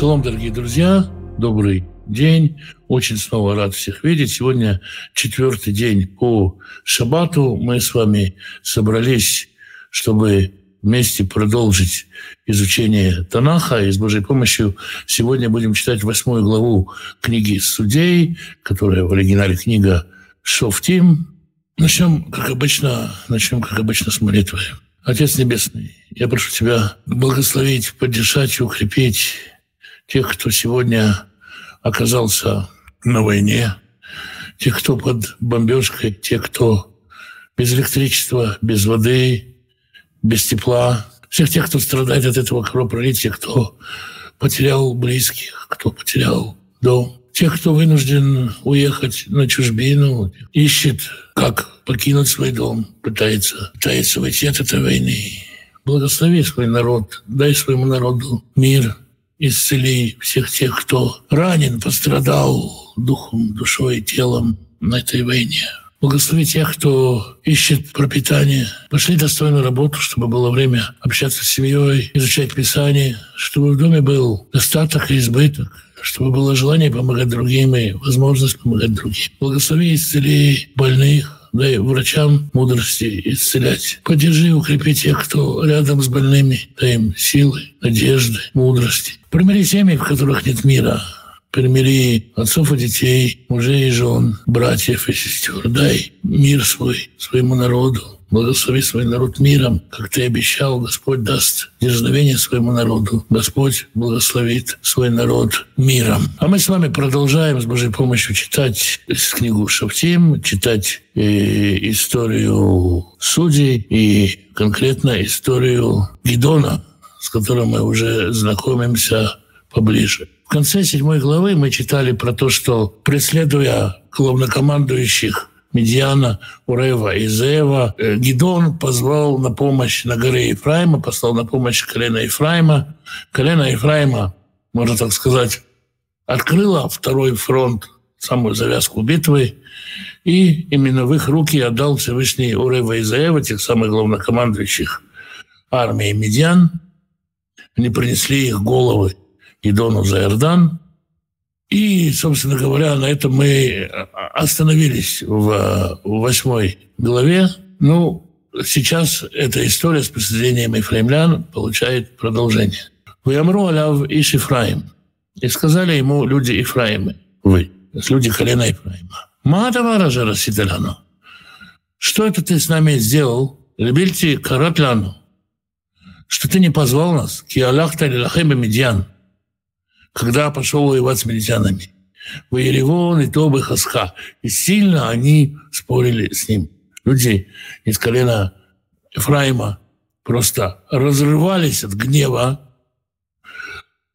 Шалом, дорогие друзья, добрый день. Очень снова рад всех видеть. Сегодня четвертый день по шабату. Мы с вами собрались, чтобы вместе продолжить изучение Танаха. И с Божьей помощью сегодня будем читать восьмую главу книги «Судей», которая в оригинале книга «Шофтим». Начнем, как обычно, начнем, как обычно, с молитвы. Отец Небесный, я прошу Тебя благословить, поддержать и укрепить тех, кто сегодня оказался на войне, тех, кто под бомбежкой, тех, кто без электричества, без воды, без тепла, всех тех, кто страдает от этого кровопролития, кто потерял близких, кто потерял дом, тех, кто вынужден уехать на чужбину, ищет, как покинуть свой дом, пытается, пытается войти от этой войны. Благослови свой народ, дай своему народу мир, исцели всех тех, кто ранен, пострадал духом, душой и телом на этой войне. Благослови тех, кто ищет пропитание. Пошли достойную работу, чтобы было время общаться с семьей, изучать Писание, чтобы в доме был достаток и избыток, чтобы было желание помогать другим и возможность помогать другим. Благослови исцели больных, дай врачам мудрости исцелять. Поддержи и укрепи тех, кто рядом с больными. Дай им силы, надежды, мудрости. Примири семьи, в которых нет мира. Примири отцов и детей, мужей и жен, братьев и сестер. Дай мир свой своему народу. Благослови свой народ миром, как ты обещал, Господь даст дерзновение своему народу. Господь благословит свой народ миром. А мы с вами продолжаем с Божьей помощью читать книгу Шафтим, читать и э, историю судей и конкретно историю Гидона, с которым мы уже знакомимся поближе. В конце седьмой главы мы читали про то, что преследуя главнокомандующих Медиана, Урева и Зева. Э, Гидон позвал на помощь на горе Ефраима, послал на помощь колено Ефраима. Колено Ефраима, можно так сказать, открыло второй фронт, самую завязку битвы, и именно в их руки отдал Всевышний Урева и Зева, тех самых главнокомандующих армии Медиан. Они принесли их головы Гидону за Иордан – и, собственно говоря, на этом мы остановились в восьмой главе. Ну, сейчас эта история с присоединением Ефраимлян получает продолжение. «Вы амру аляв иш Ифраим». И сказали ему люди Ефраимы, вы, люди колена Ефраима. «Ма же раситаляну». Что это ты с нами сделал? Любильте каратляну. Что ты не позвал нас? Ки Аллахта лилахем медьян когда пошел воевать с милитянами. Воеревон и Тобы Хасха. И сильно они спорили с ним. Люди из колена Ефраима просто разрывались от гнева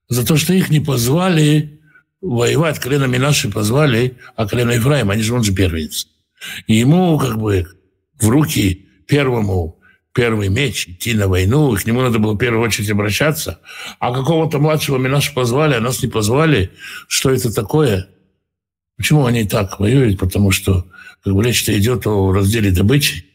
за то, что их не позвали воевать. Колено Минаши позвали, а колено Ефраима, они же, он же первенец. И ему как бы в руки первому первый меч, идти на войну, к нему надо было в первую очередь обращаться. А какого-то младшего Минаша позвали, а нас не позвали. Что это такое? Почему они так воюют? Потому что как бы речь-то идет о разделе добычи.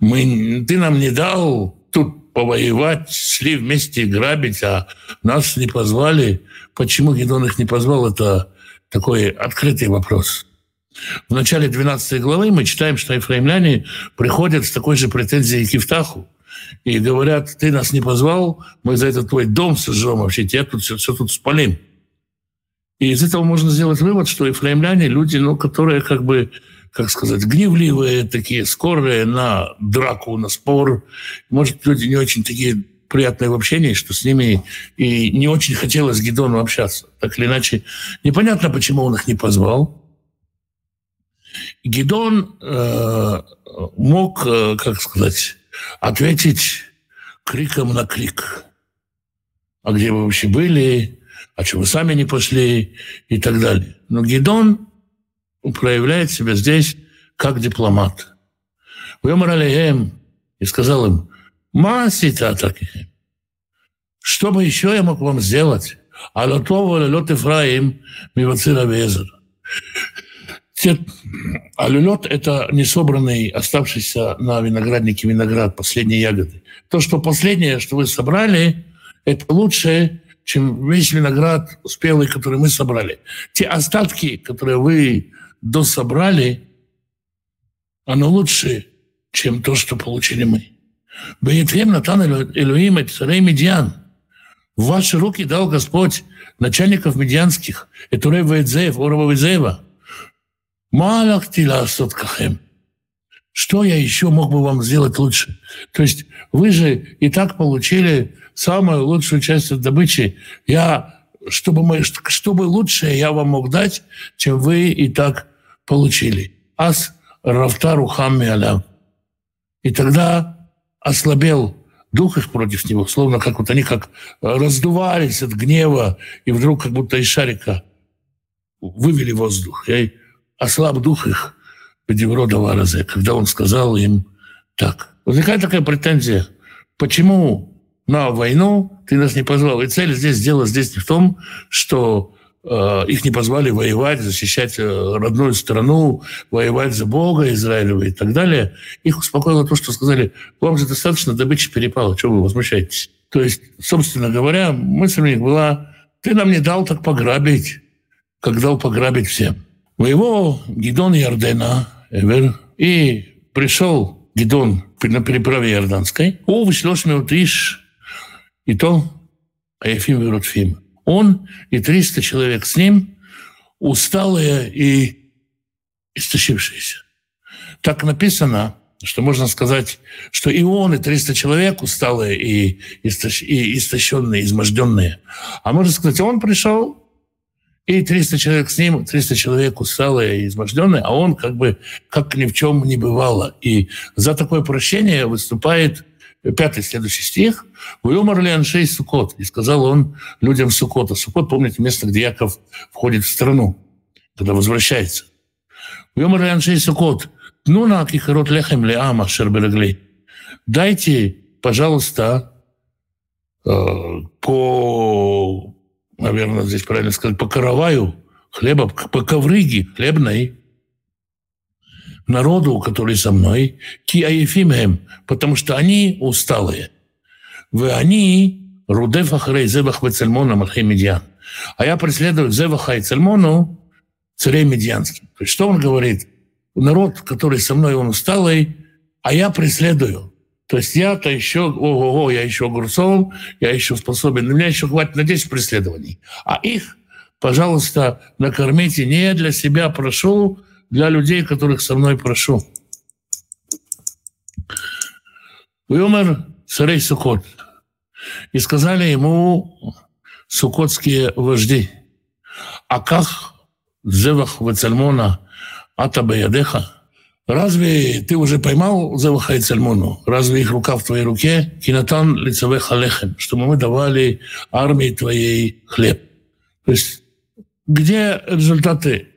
Мы, ты нам не дал тут повоевать, шли вместе грабить, а нас не позвали. Почему Гедон их не позвал, это такой открытый вопрос. В начале 12 главы мы читаем, что ефраимляне приходят с такой же претензией к Ифтаху и говорят, ты нас не позвал, мы за этот твой дом сожжем вообще, тебя тут все, все тут спалим. И из этого можно сделать вывод, что ефраимляне люди, ну, которые как бы, как сказать, гневливые, такие скорые на драку, на спор. Может, люди не очень такие приятные в общении, что с ними и не очень хотелось Гедону общаться. Так или иначе, непонятно, почему он их не позвал. Гедон э, мог, э, как сказать, ответить криком на крик. А где вы вообще были? А что вы сами не пошли? И так далее. Но Гедон проявляет себя здесь как дипломат. Вымрали и сказал им, «Масита такие. Что бы еще я мог вам сделать? А лотово лот Ефраим мивацира Везер. А люлет – это не собранный, оставшийся на винограднике виноград, последние ягоды. То, что последнее, что вы собрали, это лучше, чем весь виноград спелый, который мы собрали. Те остатки, которые вы дособрали, оно лучше, чем то, что получили мы. Бенитвем Натан Элюим и царей Медиан. В ваши руки дал Господь начальников медианских, Этурей Вейдзеев, Орова Вейдзеева. Малах тила кахем. Что я еще мог бы вам сделать лучше? То есть вы же и так получили самую лучшую часть от добычи. Я, чтобы, мы, чтобы лучшее я вам мог дать, чем вы и так получили. Ас рафтару хамми алям. И тогда ослабел дух их против него, словно как вот они как раздувались от гнева, и вдруг как будто из шарика вывели воздух. И ослаб дух их Бедеврода Варазе, когда он сказал им так. Возникает такая претензия. Почему на войну ты нас не позвал? И цель здесь, дело здесь не в том, что э, их не позвали воевать, защищать э, родную страну, воевать за Бога Израилева и так далее. Их успокоило то, что сказали, вам же достаточно добычи перепала, чего вы возмущаетесь? То есть, собственно говоря, мысль у них была, ты нам не дал так пограбить, как дал пограбить всем. Моего Гидон Ярдена, Эвер, и пришел Гидон на переправе Иорданской, о, вышлешь иш, и то Аяфим Верутфим. Он и 300 человек с ним, усталые и истощившиеся. Так написано, что можно сказать, что и он, и 300 человек усталые и, и истощенные, изможденные. А можно сказать, он пришел и 300 человек с ним, 300 человек усталые и изможденные, а он как бы как ни в чем не бывало. И за такое прощение выступает пятый следующий стих. «Вы умерли аншей Сукот». И сказал он людям Сукота. Сукот, помните, место, где Яков входит в страну, когда возвращается. «Вы умерли аншей Сукот». «Ну на кихарот лехем леама шерберегли». Дайте, пожалуйста, э, по наверное, здесь правильно сказать, по караваю хлеба, по коврыге хлебной народу, который со мной, ки аефимхем, потому что они усталые. Вы они рудеф ахрей зевах вецельмона медиан. А я преследую зеваха и цельмону царей медианских. То есть что он говорит? Народ, который со мной, он усталый, а я преследую. То есть я-то еще, ого-го, я еще огурцов, я еще способен, у меня еще хватит на 10 преследований. А их, пожалуйста, накормите не для себя прошу, для людей, которых со мной прошу. Умер царей Сукот. И сказали ему сукотские вожди, а как Зевах Вацальмона Атабаядеха – Разве ты уже поймал Зеваха и Цальмону? Разве их рука в твоей руке? Кинатан лицеве халехем, чтобы мы давали армии твоей хлеб. То есть где результаты?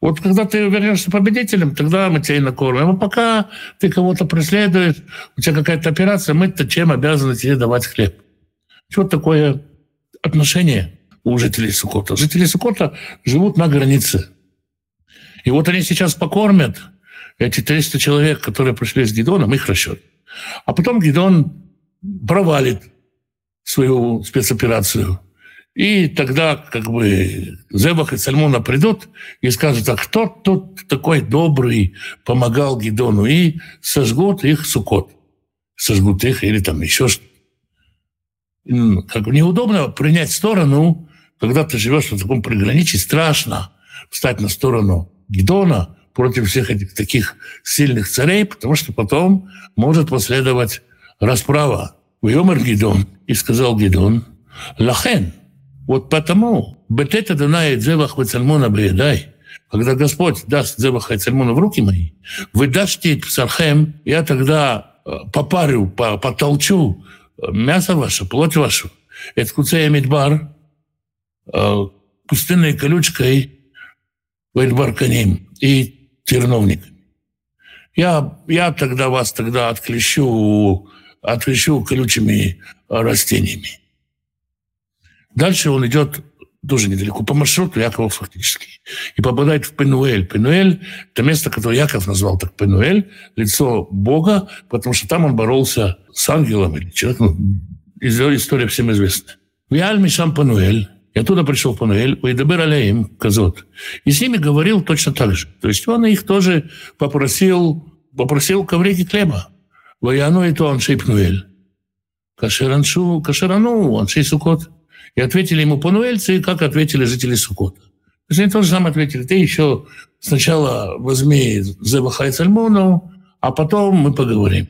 Вот когда ты вернешься победителем, тогда мы тебя и накормим. А пока ты кого-то преследуешь, у тебя какая-то операция, мы-то чем обязаны тебе давать хлеб? Вот такое отношение у жителей Сукота. Жители Сукота живут на границе. И вот они сейчас покормят – эти 300 человек, которые пришли с Гедоном, их расчет. А потом Гедон провалит свою спецоперацию. И тогда как бы Зебах и Сальмона придут и скажут, а кто тут такой добрый помогал Гедону? И сожгут их сукот. Сожгут их или там еще что Как бы неудобно принять сторону, когда ты живешь в таком приграничии, страшно встать на сторону Гедона, против всех этих таких сильных царей, потому что потом может последовать расправа. Вьомер Гидон, и сказал Гидон, Лахен, вот потому, бетета данает зевах вецальмона бредай, когда Господь даст зеваха и цальмона в руки мои, вы дашьте псархем, я тогда э, попарю, потолчу э, мясо ваше, плоть вашу, это куцея медбар, э, пустынной колючкой, Вейдбар каним, и терновниками. Я, я тогда вас тогда отключу, отключу колючими растениями. Дальше он идет тоже недалеко, по маршруту Якова фактически, и попадает в Пенуэль. Пенуэль – это место, которое Яков назвал так Пенуэль, лицо Бога, потому что там он боролся с ангелом или человеком. История всем известна. Виаль Мишам Пануэль, и оттуда пришел Пануэль, Вайдабер Алеем, Казот. И с ними говорил точно так же. То есть он их тоже попросил, попросил коврики хлеба. Ваяну и то Аншей Пануэль. Кашераншу, Кашерану, Аншей Сукот. И ответили ему пануэльцы, как ответили жители Сукота. То есть они тоже сам ответили, ты еще сначала возьми Зебаха и Цальмону, а потом мы поговорим.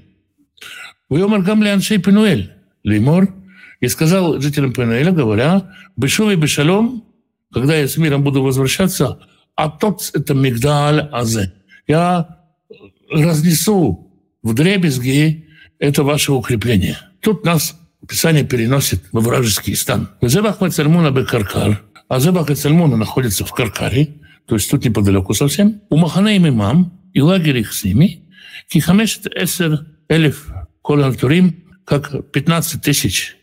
Вьомар Гамли Аншей Пенуэль, Леймор, и сказал жителям Пенуэля, говоря, Бешув и Бешалом, когда я с миром буду возвращаться, а тот это Мигдаль Азе. Я разнесу в дребезги это ваше укрепление. Тут нас Писание переносит во вражеский стан. Зебах Мацальмуна Бекаркар, а Зебах Мацальмуна находится в Каркаре, то есть тут неподалеку совсем. У Маханеем имам и лагерь их с ними, Кихамешет Эсер Элиф Колан Турим, как 15 тысяч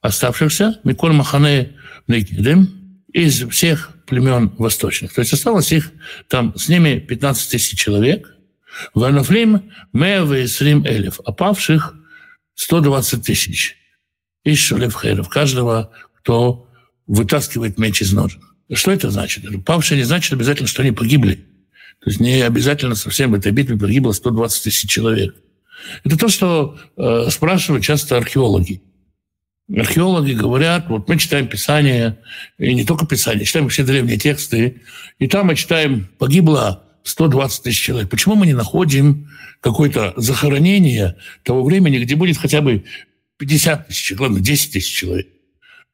оставшихся, Миколь Махане Некидем, из всех племен восточных. То есть осталось их там с ними 15 тысяч человек. В Анафлим Мева и Срим Элев, а павших 120 тысяч. Из Шулевхеров, каждого, кто вытаскивает меч из ножен. Что это значит? Павшие не значит обязательно, что они погибли. То есть не обязательно совсем в этой битве погибло 120 тысяч человек. Это то, что э, спрашивают часто археологи. Археологи говорят, вот мы читаем Писание, и не только Писание, читаем все древние тексты, и там мы читаем, погибло 120 тысяч человек. Почему мы не находим какое-то захоронение того времени, где будет хотя бы 50 тысяч, главное, 10 тысяч человек?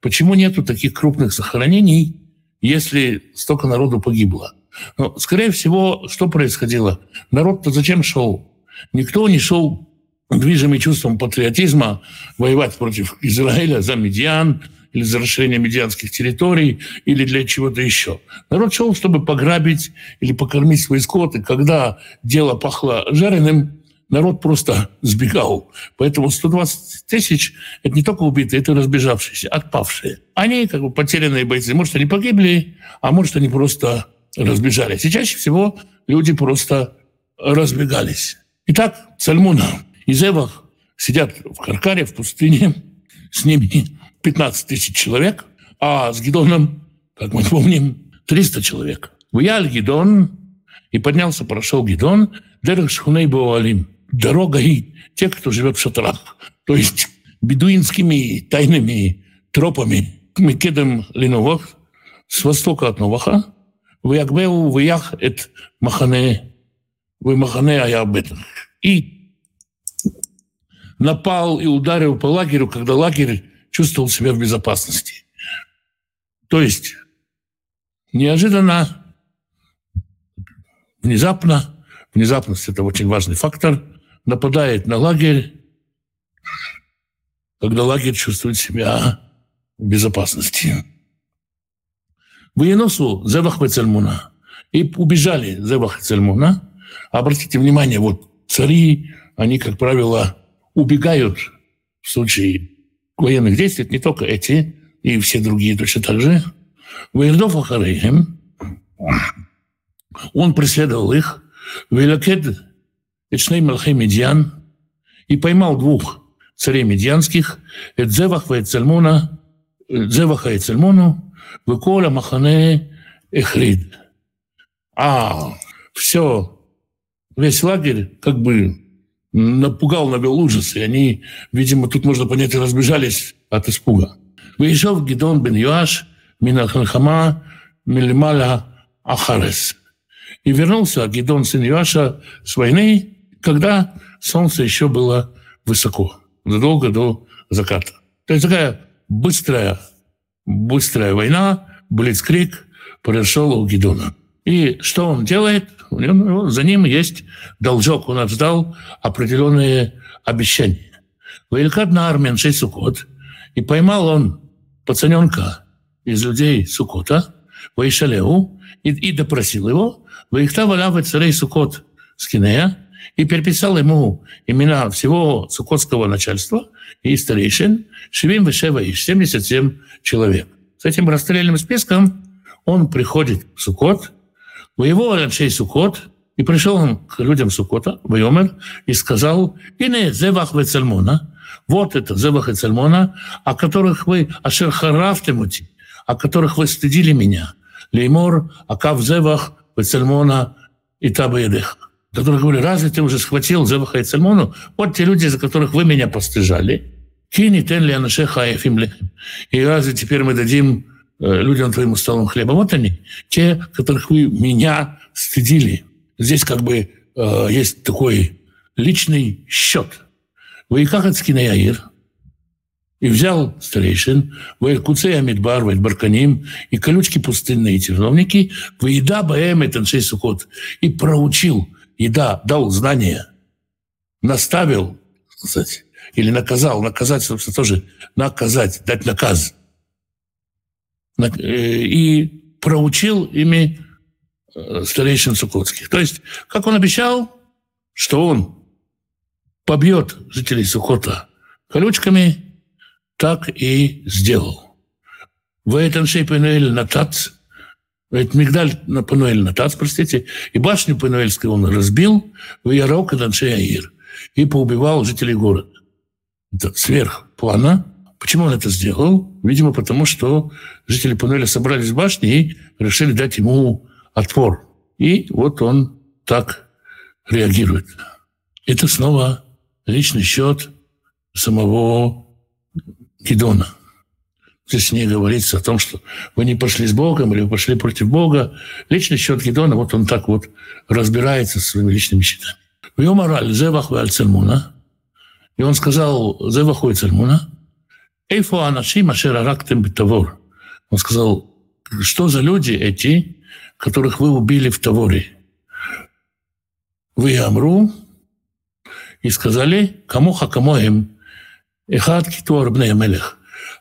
Почему нету таких крупных захоронений, если столько народу погибло? Но, скорее всего, что происходило? Народ-то зачем шел? Никто не шел движимый чувством патриотизма воевать против Израиля за медиан или за расширение медианских территорий или для чего-то еще. Народ шел, чтобы пограбить или покормить свои скоты. Когда дело пахло жареным, народ просто сбегал. Поэтому 120 тысяч – это не только убитые, это разбежавшиеся, отпавшие. Они как бы потерянные бойцы. Может, они погибли, а может, они просто разбежались. И чаще всего люди просто разбегались. Итак, Сальмуна и Зевах сидят в Каркаре, в пустыне, с ними 15 тысяч человек, а с Гидоном, как мы помним, 300 человек. Уял Гидон, и поднялся, прошел Гидон, Дерех Шхуней Буалим, дорогой тех, кто живет в шатрах, то есть бедуинскими тайными тропами. К Мекедам Леновах с востока от Новаха, Ваягбеу Ваях эт Махане, Махане Аябетах. И напал и ударил по лагерю, когда лагерь чувствовал себя в безопасности. То есть неожиданно, внезапно, внезапность – это очень важный фактор, нападает на лагерь, когда лагерь чувствует себя в безопасности. Выеносу Зевах Цельмуна. И убежали Зевах Цельмуна. Обратите внимание, вот цари, они, как правило, убегают в случае военных действий, не только эти, и все другие точно так же. Ваирдов Ахарейхем, он преследовал их, Велакед Эчней Малхей Медиан, и поймал двух царей медианских, Эдзеваха и Цельмона, Эдзеваха и Цельмону, Выколя Махане Эхрид. А все, весь лагерь как бы напугал, навел ужас, и они, видимо, тут можно понять, разбежались от испуга. Выезжал Гидон бен Юаш, Минаханхама, Милималя Ахарес. И вернулся Гидон сын Юаша с войны, когда солнце еще было высоко, задолго до заката. То есть такая быстрая, быстрая война, блицкрик произошел у Гидона. И что он делает? За ним есть должок. Он отдал определенные обещания. Ваилькат на армиян шесть сукот. И поймал он пацаненка из людей Сукота, Ваишалеу, и, и допросил его. Ваихта валява царей Сукот Скинея, и переписал ему имена всего сукотского начальства и старейшин, Шевим Вешева и 77 человек. С этим расстрельным списком он приходит в Сукот, Воевал Аншей Сукот, и пришел он к людям Сукота, Вайомер, и сказал, «Ине зевах вецельмона, Вот это Зевах и о которых вы, Ашер Харафтемути, о которых вы стыдили меня. Леймор, Акав Зевах, Цальмона и Табаедеха которые говорили, разве ты уже схватил Зеваха и Цальмону? Вот те люди, за которых вы меня постыжали. Кини тен ли анашеха И разве теперь мы дадим людям твоему столом хлеба? Вот они, те, которых вы меня стыдили. Здесь как бы э, есть такой личный счет. Вы как от Яир, и взял старейшин, Куцей Амидбар, Барканим, и колючки пустынные чиновники, Ваида Баэм Таншей Сухот, и проучил и да, дал знания, наставил, сказать, или наказал, наказать, собственно, тоже наказать, дать наказ. Э, и проучил ими э, старейшин Сукотских. То есть, как он обещал, что он побьет жителей Сухота колючками, так и сделал. В этом шейпенуэль натац Мигдаль на Пануэль Натац, простите, и башню Пануэльскую он разбил в Ярок и Аир и поубивал жителей города. Это сверх плана. Почему он это сделал? Видимо, потому что жители Пануэля собрались в башне и решили дать ему отпор. И вот он так реагирует. Это снова личный счет самого Гедона. Здесь не говорится о том, что вы не пошли с Богом или вы пошли против Бога. Личный счет Гедона, вот он так вот разбирается со своими личными счетами. В его мораль «Зевах цельмуна». И он сказал «Зеваху и цельмуна». «Эйфу анашим ашер арактем битавор». Он сказал, что за люди эти, которых вы убили в Таворе? Вы Амру и сказали, кому хакамоем, эхад китуар мелех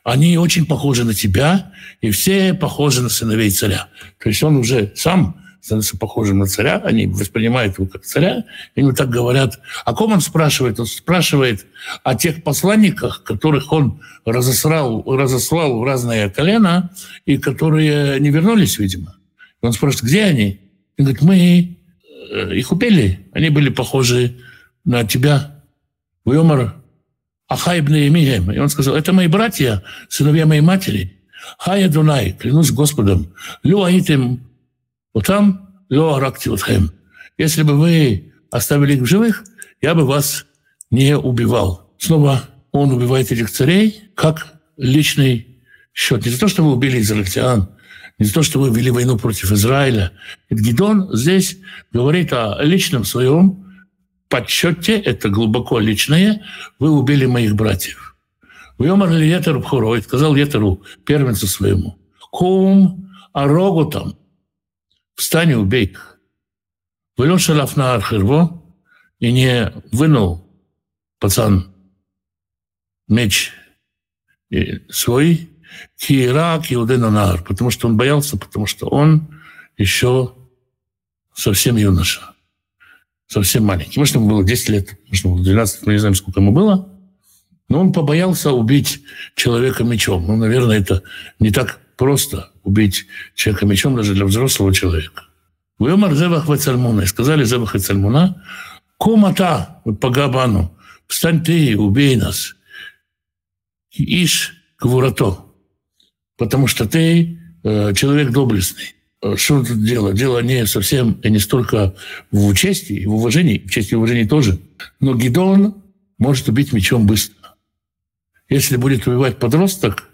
они очень похожи на тебя, и все похожи на сыновей царя. То есть он уже сам становится похожим на царя, они воспринимают его как царя, и они так говорят. О ком он спрашивает? Он спрашивает о тех посланниках, которых он разосрал, разослал в разные колена, и которые не вернулись, видимо. Он спрашивает, где они? Он говорит, мы э, их убили, они были похожи на тебя. Вымор Ахайбны Емием. И он сказал, это мои братья, сыновья моей матери. Хая Дунай, клянусь Господом, лю аитим там, лю аракти утхем. Если бы вы оставили их в живых, я бы вас не убивал. Снова он убивает этих царей как личный счет. Не за то, что вы убили израильтян, не за то, что вы вели войну против Израиля. Гидон здесь говорит о личном своем подсчете, это глубоко личное, вы убили моих братьев. Вьомар ли Етеру Пхуро, и сказал Етеру, первенцу своему, кум арогу там, встань и убей их. Вылен шалаф на архирво, и не вынул пацан меч свой, кирак иудена потому что он боялся, потому что он еще совсем юноша совсем маленький. Может, ему было 10 лет, может, ему было 12, мы не знаем, сколько ему было. Но он побоялся убить человека мечом. Ну, наверное, это не так просто убить человека мечом даже для взрослого человека. Вымар Зевах Вацальмуна. И сказали Зевах и Цальмуна, комата по Габану, встань ты и убей нас. Иш Квурато. Потому что ты э, человек доблестный. Э, что тут дело? Дело не совсем и не столько в чести и в уважении, в чести и уважении тоже. Но Гидон может убить мечом быстро. Если будет убивать подросток,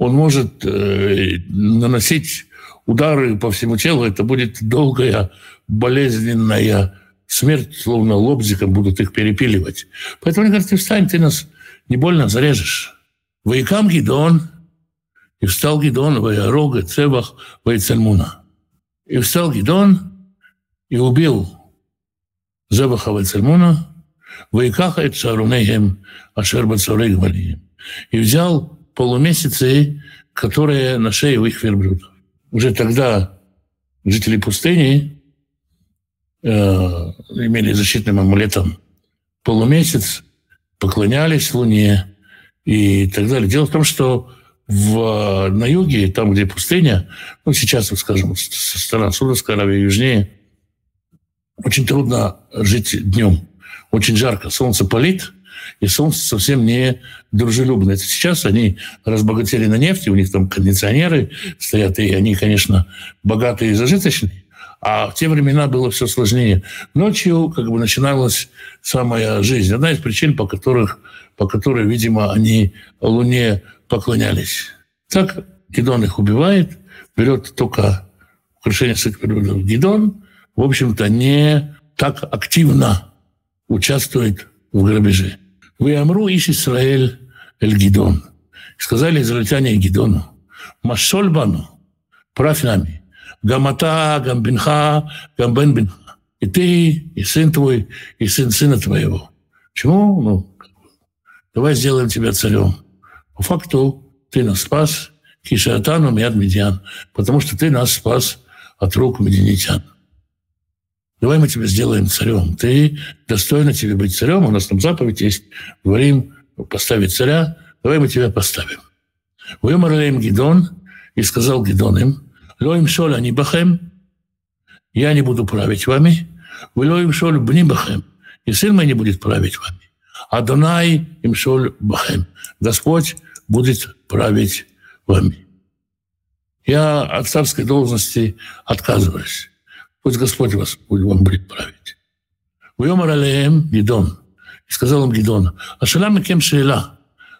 он может э, наносить удары по всему телу. Это будет долгая, болезненная смерть, словно лобзиком будут их перепиливать. Поэтому они говорят, ты встань, ты нас не больно зарежешь. Ваикам Гидон, и встал Гидон, Ваярога, Цебах, Вайцельмуна. И встал Гидон и убил Зебаха Вальцельмуна, Вайкаха и Царунейхем, Ашер Бацарей И взял полумесяцы, которые на шее у их верблюдов. Уже тогда жители пустыни э, имели защитным амулетом полумесяц, поклонялись Луне и так далее. Дело в том, что в, на юге, там, где пустыня, ну, сейчас, вот, скажем, со стороны Судовской Аравии южнее, очень трудно жить днем. Очень жарко, солнце палит, И солнце совсем не дружелюбно. Сейчас они разбогатели на нефти, у них там кондиционеры стоят, и они, конечно, богатые и зажиточные. А в те времена было все сложнее. Ночью как бы начиналась самая жизнь. Одна из причин, по, которых, по которой, видимо, они Луне поклонялись. Так Гедон их убивает, берет только украшение саквилюдов. Гедон, в общем-то, не так активно участвует в грабеже. Вы амру иш Исраэль эль Гидон. Сказали израильтяне Гидону, Машольбану, правь нами. Гамата, Гамбинха, Гамбен Бинха. И ты, и сын твой, и сын сына твоего. Почему? Ну, давай сделаем тебя царем. По факту ты нас спас, Кишатану Миад Медиан, потому что ты нас спас от рук медианитян. Давай мы тебя сделаем царем. Ты достойно тебе быть царем. У нас там заповедь есть. Говорим, поставить царя. Давай мы тебя поставим. Вымер им Гидон, и сказал Гидон им, Лоим шоль они бахем, я не буду править вами, лоим шоль бни бахем, и сын мой не будет править вами. А Донай им шоль бахем. Господь будет править вами. Я от царской должности отказываюсь. Пусть Господь вас будет вам будет править. Уйомар алеем Гидон. И сказал им Гидон, а шалам кем шейла.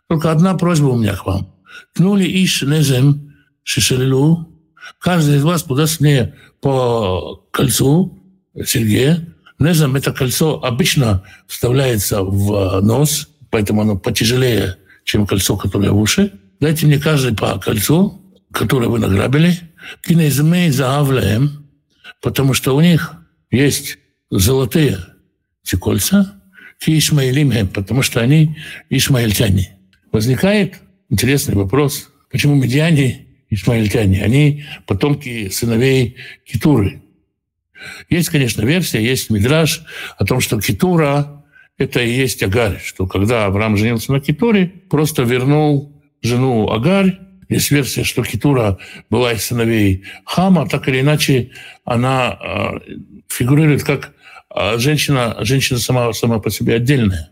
Только одна просьба у меня к вам. Тнули иш незем шишелилу Каждый из вас подаст мне по кольцу Сергея. Незам это кольцо обычно вставляется в нос, поэтому оно потяжелее, чем кольцо, которое в уши. Дайте мне каждый по кольцу, которое вы награбили. Кинезмей заавляем, потому что у них есть золотые эти кольца, ки Ишмаилим, потому что они ишмаильтяне. Возникает интересный вопрос, почему медиане ишмаильтяне, они потомки сыновей Китуры. Есть, конечно, версия, есть мидраж о том, что Китура – это и есть Агарь, что когда Авраам женился на Китуре, просто вернул жену Агарь. Есть версия, что Китура была из сыновей Хама, так или иначе она э, фигурирует как э, женщина, женщина сама, сама по себе отдельная.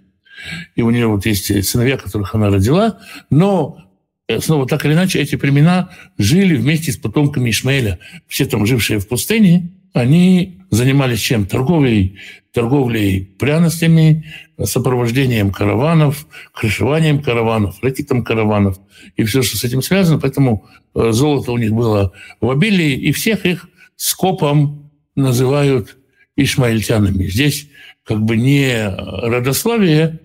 И у нее вот есть сыновья, которых она родила, но Э, снова так или иначе, эти племена жили вместе с потомками Ишмаэля. Все там жившие в пустыне, они занимались чем? Торговлей, торговлей пряностями, сопровождением караванов, крышеванием караванов, ракетом караванов и все, что с этим связано. Поэтому э, золото у них было в обилии, и всех их скопом называют ишмаильтянами. Здесь как бы не родословие,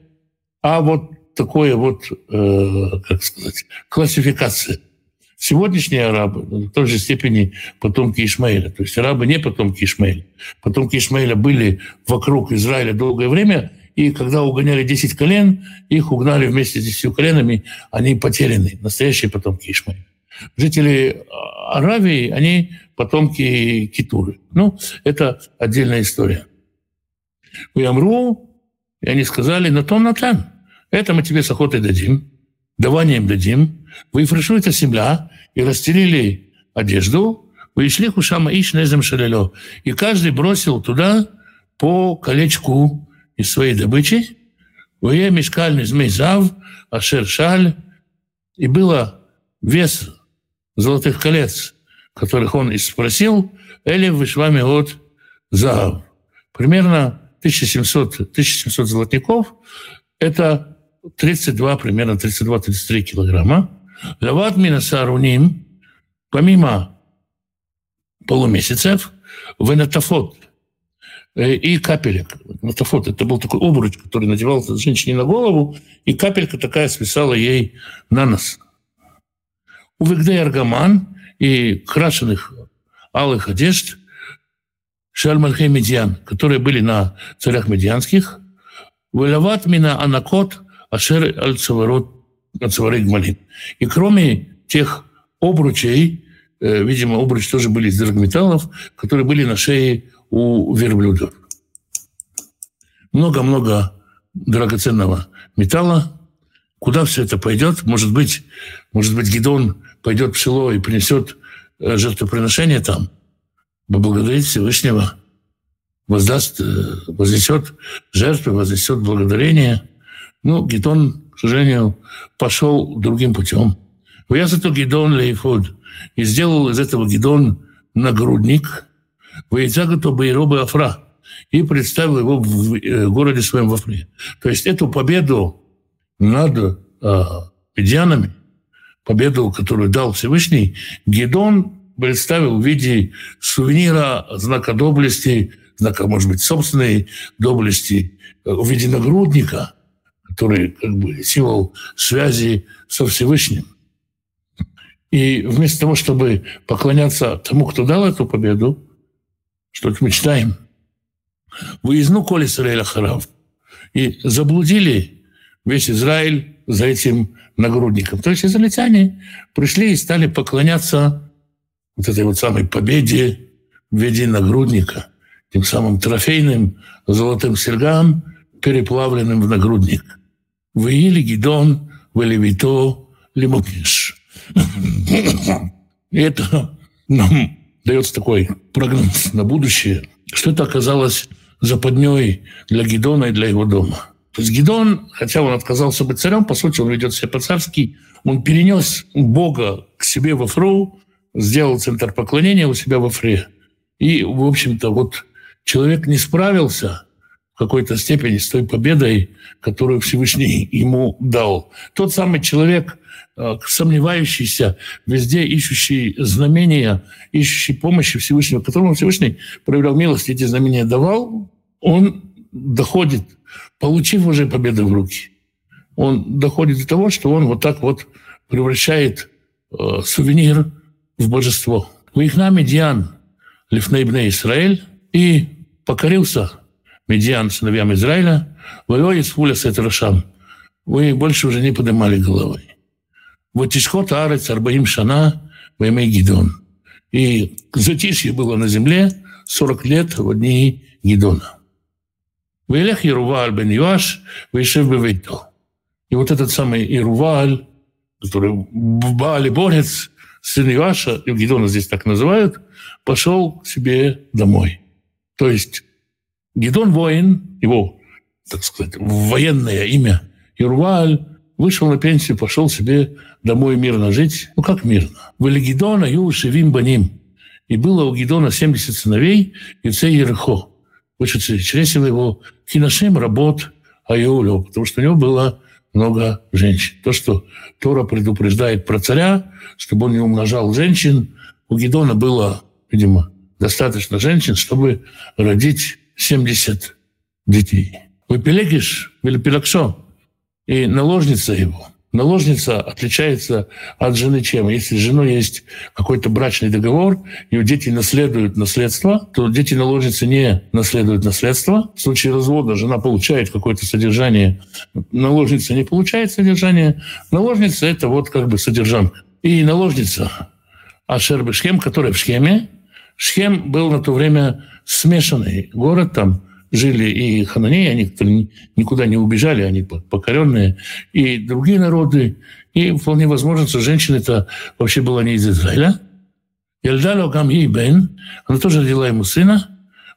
а вот такое вот, э, как сказать, классификация. Сегодняшние арабы в той же степени потомки Ишмаэля. То есть арабы не потомки Ишмаэля. Потомки Ишмаэля были вокруг Израиля долгое время, и когда угоняли 10 колен, их угнали вместе с 10 коленами, они потеряны, настоящие потомки Ишмаэля. Жители Аравии, они потомки Китуры. Ну, это отдельная история. В Ямру, и они сказали, на то натан. Это мы тебе с охотой дадим, даванием дадим. Вы фрешуете земля и расстелили одежду, вы шли хушама иш незем шалело. И каждый бросил туда по колечку из своей добычи. Вы мешкальный змей зав, ашер шаль. И было вес золотых колец, которых он и спросил, или вышвами от зав. Примерно 1700, 1700 золотников – это 32, примерно 32-33 килограмма. Лават минасаруним, помимо полумесяцев, венатофот э, и капелек. Натофот – это был такой обруч, который надевался женщине на голову, и капелька такая свисала ей на нос. У Вигдей Аргаман и крашеных алых одежд Шальмальхей Медиан, которые были на царях медианских, Вылават мина анакот Ашер аль-Цаварот Гмалин. И кроме тех обручей, э, видимо, обручи тоже были из драгметаллов, которые были на шее у верблюдов. Много-много драгоценного металла. Куда все это пойдет? Может быть, может быть, Гидон пойдет в село и принесет э, жертвоприношение там, поблагодарить Всевышнего, воздаст, э, вознесет жертвы, вознесет благодарение – Ну, Гидон, к сожалению, пошел другим путем. Я зато Гидон Лейфуд. И сделал из этого Гидон нагрудник. Ваицагату Байробы Афра. И представил его в э, городе своем в Афре. То есть эту победу над э, медианами, победу, которую дал Всевышний, Гедон представил в виде сувенира, знака доблести, знака, может быть, собственной доблести, э, в виде нагрудника, который как бы символ связи со Всевышним. И вместо того, чтобы поклоняться тому, кто дал эту победу, что мы читаем, выездну коли Израиля Харав, и заблудили весь Израиль за этим нагрудником. То есть израильтяне пришли и стали поклоняться вот этой вот самой победе в виде нагрудника, тем самым трофейным золотым серьгам, переплавленным в нагрудник. Вы или Гидон, вы Левито, Лимукиш. И это нам дается такой прогноз на будущее, что это оказалось западней для Гидона и для его дома – то есть Гедон, хотя он отказался быть царем, по сути, он ведет себя по-царски, он перенес Бога к себе во Фру, сделал центр поклонения у себя во Фре. И, в общем-то, вот человек не справился в какой-то степени с той победой, которую Всевышний ему дал. Тот самый человек, э, сомневающийся, везде ищущий знамения, ищущий помощи Всевышнего, которому Всевышний проявлял милость, эти знамения давал, он доходит получив уже победу в руки, он доходит до того, что он вот так вот превращает э, сувенир в божество. Выехна Медиан, Лифнейбне Израиль, и покорился Медиан сыновьям Израиля, Валой из Фуля Сетрашам. Вы больше уже не поднимали головы. Вот исход Арец Арбаим Шана, Ваймей Гидон. И затишье было на земле 40 лет в дни Гидона. Вейлех Ируваль бен Юаш, Вейшев Бевейто. И вот этот самый Ируваль, который в Баале борец, сын Юаша, и Гедона здесь так называют, пошел к себе домой. То есть Гедон воин, его, так сказать, военное имя Ирваль, вышел на пенсию, пошел себе домой мирно жить. Ну, как мирно? В Гедона Юши Вим Баним. И было у Гедона 70 сыновей, и це Ерехо вышедший чресил его киношем работ Айолю, потому что у него было много женщин. То, что Тора предупреждает про царя, чтобы он не умножал женщин, у Гедона было, видимо, достаточно женщин, чтобы родить 70 детей. Выпелегиш, Велипелакшо, и наложница его – Наложница отличается от жены чем? Если с женой есть какой-то брачный договор, и дети наследуют наследство, то дети наложницы не наследуют наследство. В случае развода жена получает какое-то содержание, наложница не получает содержание. Наложница — это вот как бы содержанка. И наложница Ашер Шхем, которая в Шхеме, Шхем был на то время смешанный город, там жили и хананеи, они никуда не убежали, они покоренные, и другие народы. И вполне возможно, что женщина-то вообще была не из Израиля. Ельдало Гамги Бен, она тоже родила ему сына,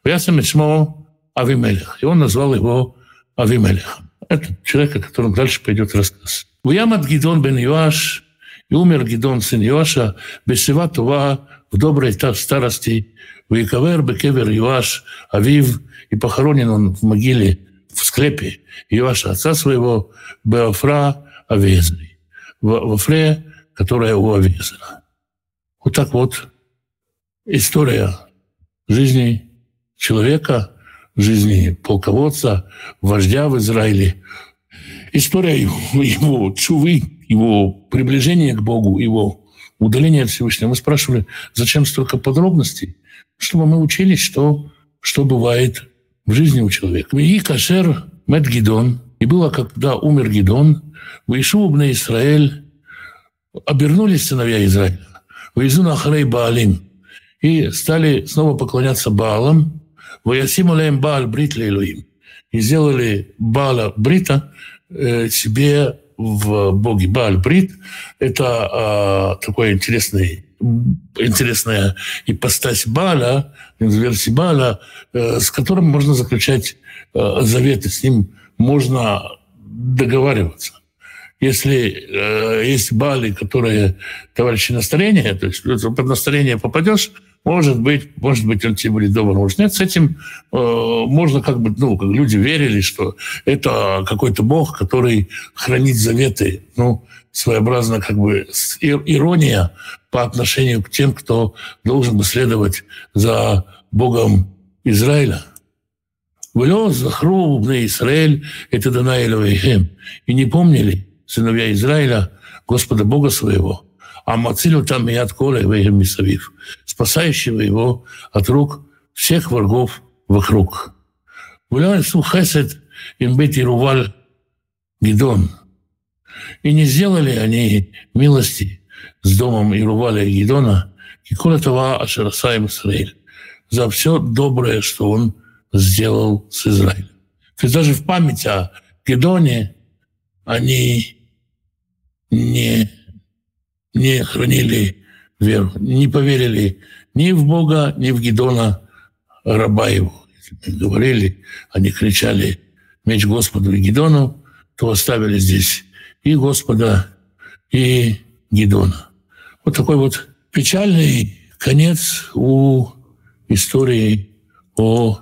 Ясам Ичмо Авимелех. И он назвал его Авимелехом. Это человек, о котором дальше пойдет рассказ. וימת גדעון בן יואש, и умер Гидон, сын Юаша, בשיבה טובה, доброй старости, ויקבר בקבר יואש אביו, и похоронен он в могиле в склепе Иоаша, отца своего, בעפרה אבי העזרי, в Афре, которая у Авезра. Вот так вот история жизни человека, жизни полководца, вождя в Израиле, история его, его чувы, его приближения к Богу, его удаления от Всевышнего. Мы спрашивали, зачем столько подробностей? Чтобы мы учились, что, что бывает в жизни у человека. И кашер мед Гидон, и было, когда умер Гидон, в Ишуб Израиль обернулись сыновья Израиля, в Изуна Ахрей Баалим, и стали снова поклоняться Баалам, в Ясимулеем Баал Брит Лейлуим, и сделали Баала Брита э, себе в боге Бааль Брит. Это э, такой интересный интересная ипостась Бааля, версии Бааля, э, с которым можно заключать э, заветы, с ним можно договариваться. Если э, есть бали, которые товарищи настроения, то есть под настроение попадешь, может быть, может быть, он тебе будет добр, может нет. С этим э, можно как бы, ну, как люди верили, что это какой-то бог, который хранит заветы. Ну, своеобразно как бы ирония по отношению к тем, кто должен бы следовать за богом Израиля. «Влё захру на Израиль, это Данаилевый И не помнили сыновья Израиля Господа Бога своего, а Мацилю там и от Коля Мисавив, спасающего его от рук всех врагов вокруг. Хесед им быть Ируваль Гидон. И не сделали они милости с домом Ируваля и Гидона, и коля това Ашерасаем Израиль, за все доброе, что он сделал с Израилем. То есть даже в память о Гедоне они не не хранили веру, не поверили ни в Бога, ни в Гедона, раба. Если говорили, они кричали «Меч Господу и Гедону», то оставили здесь и Господа, и Гедона. Вот такой вот печальный конец у истории о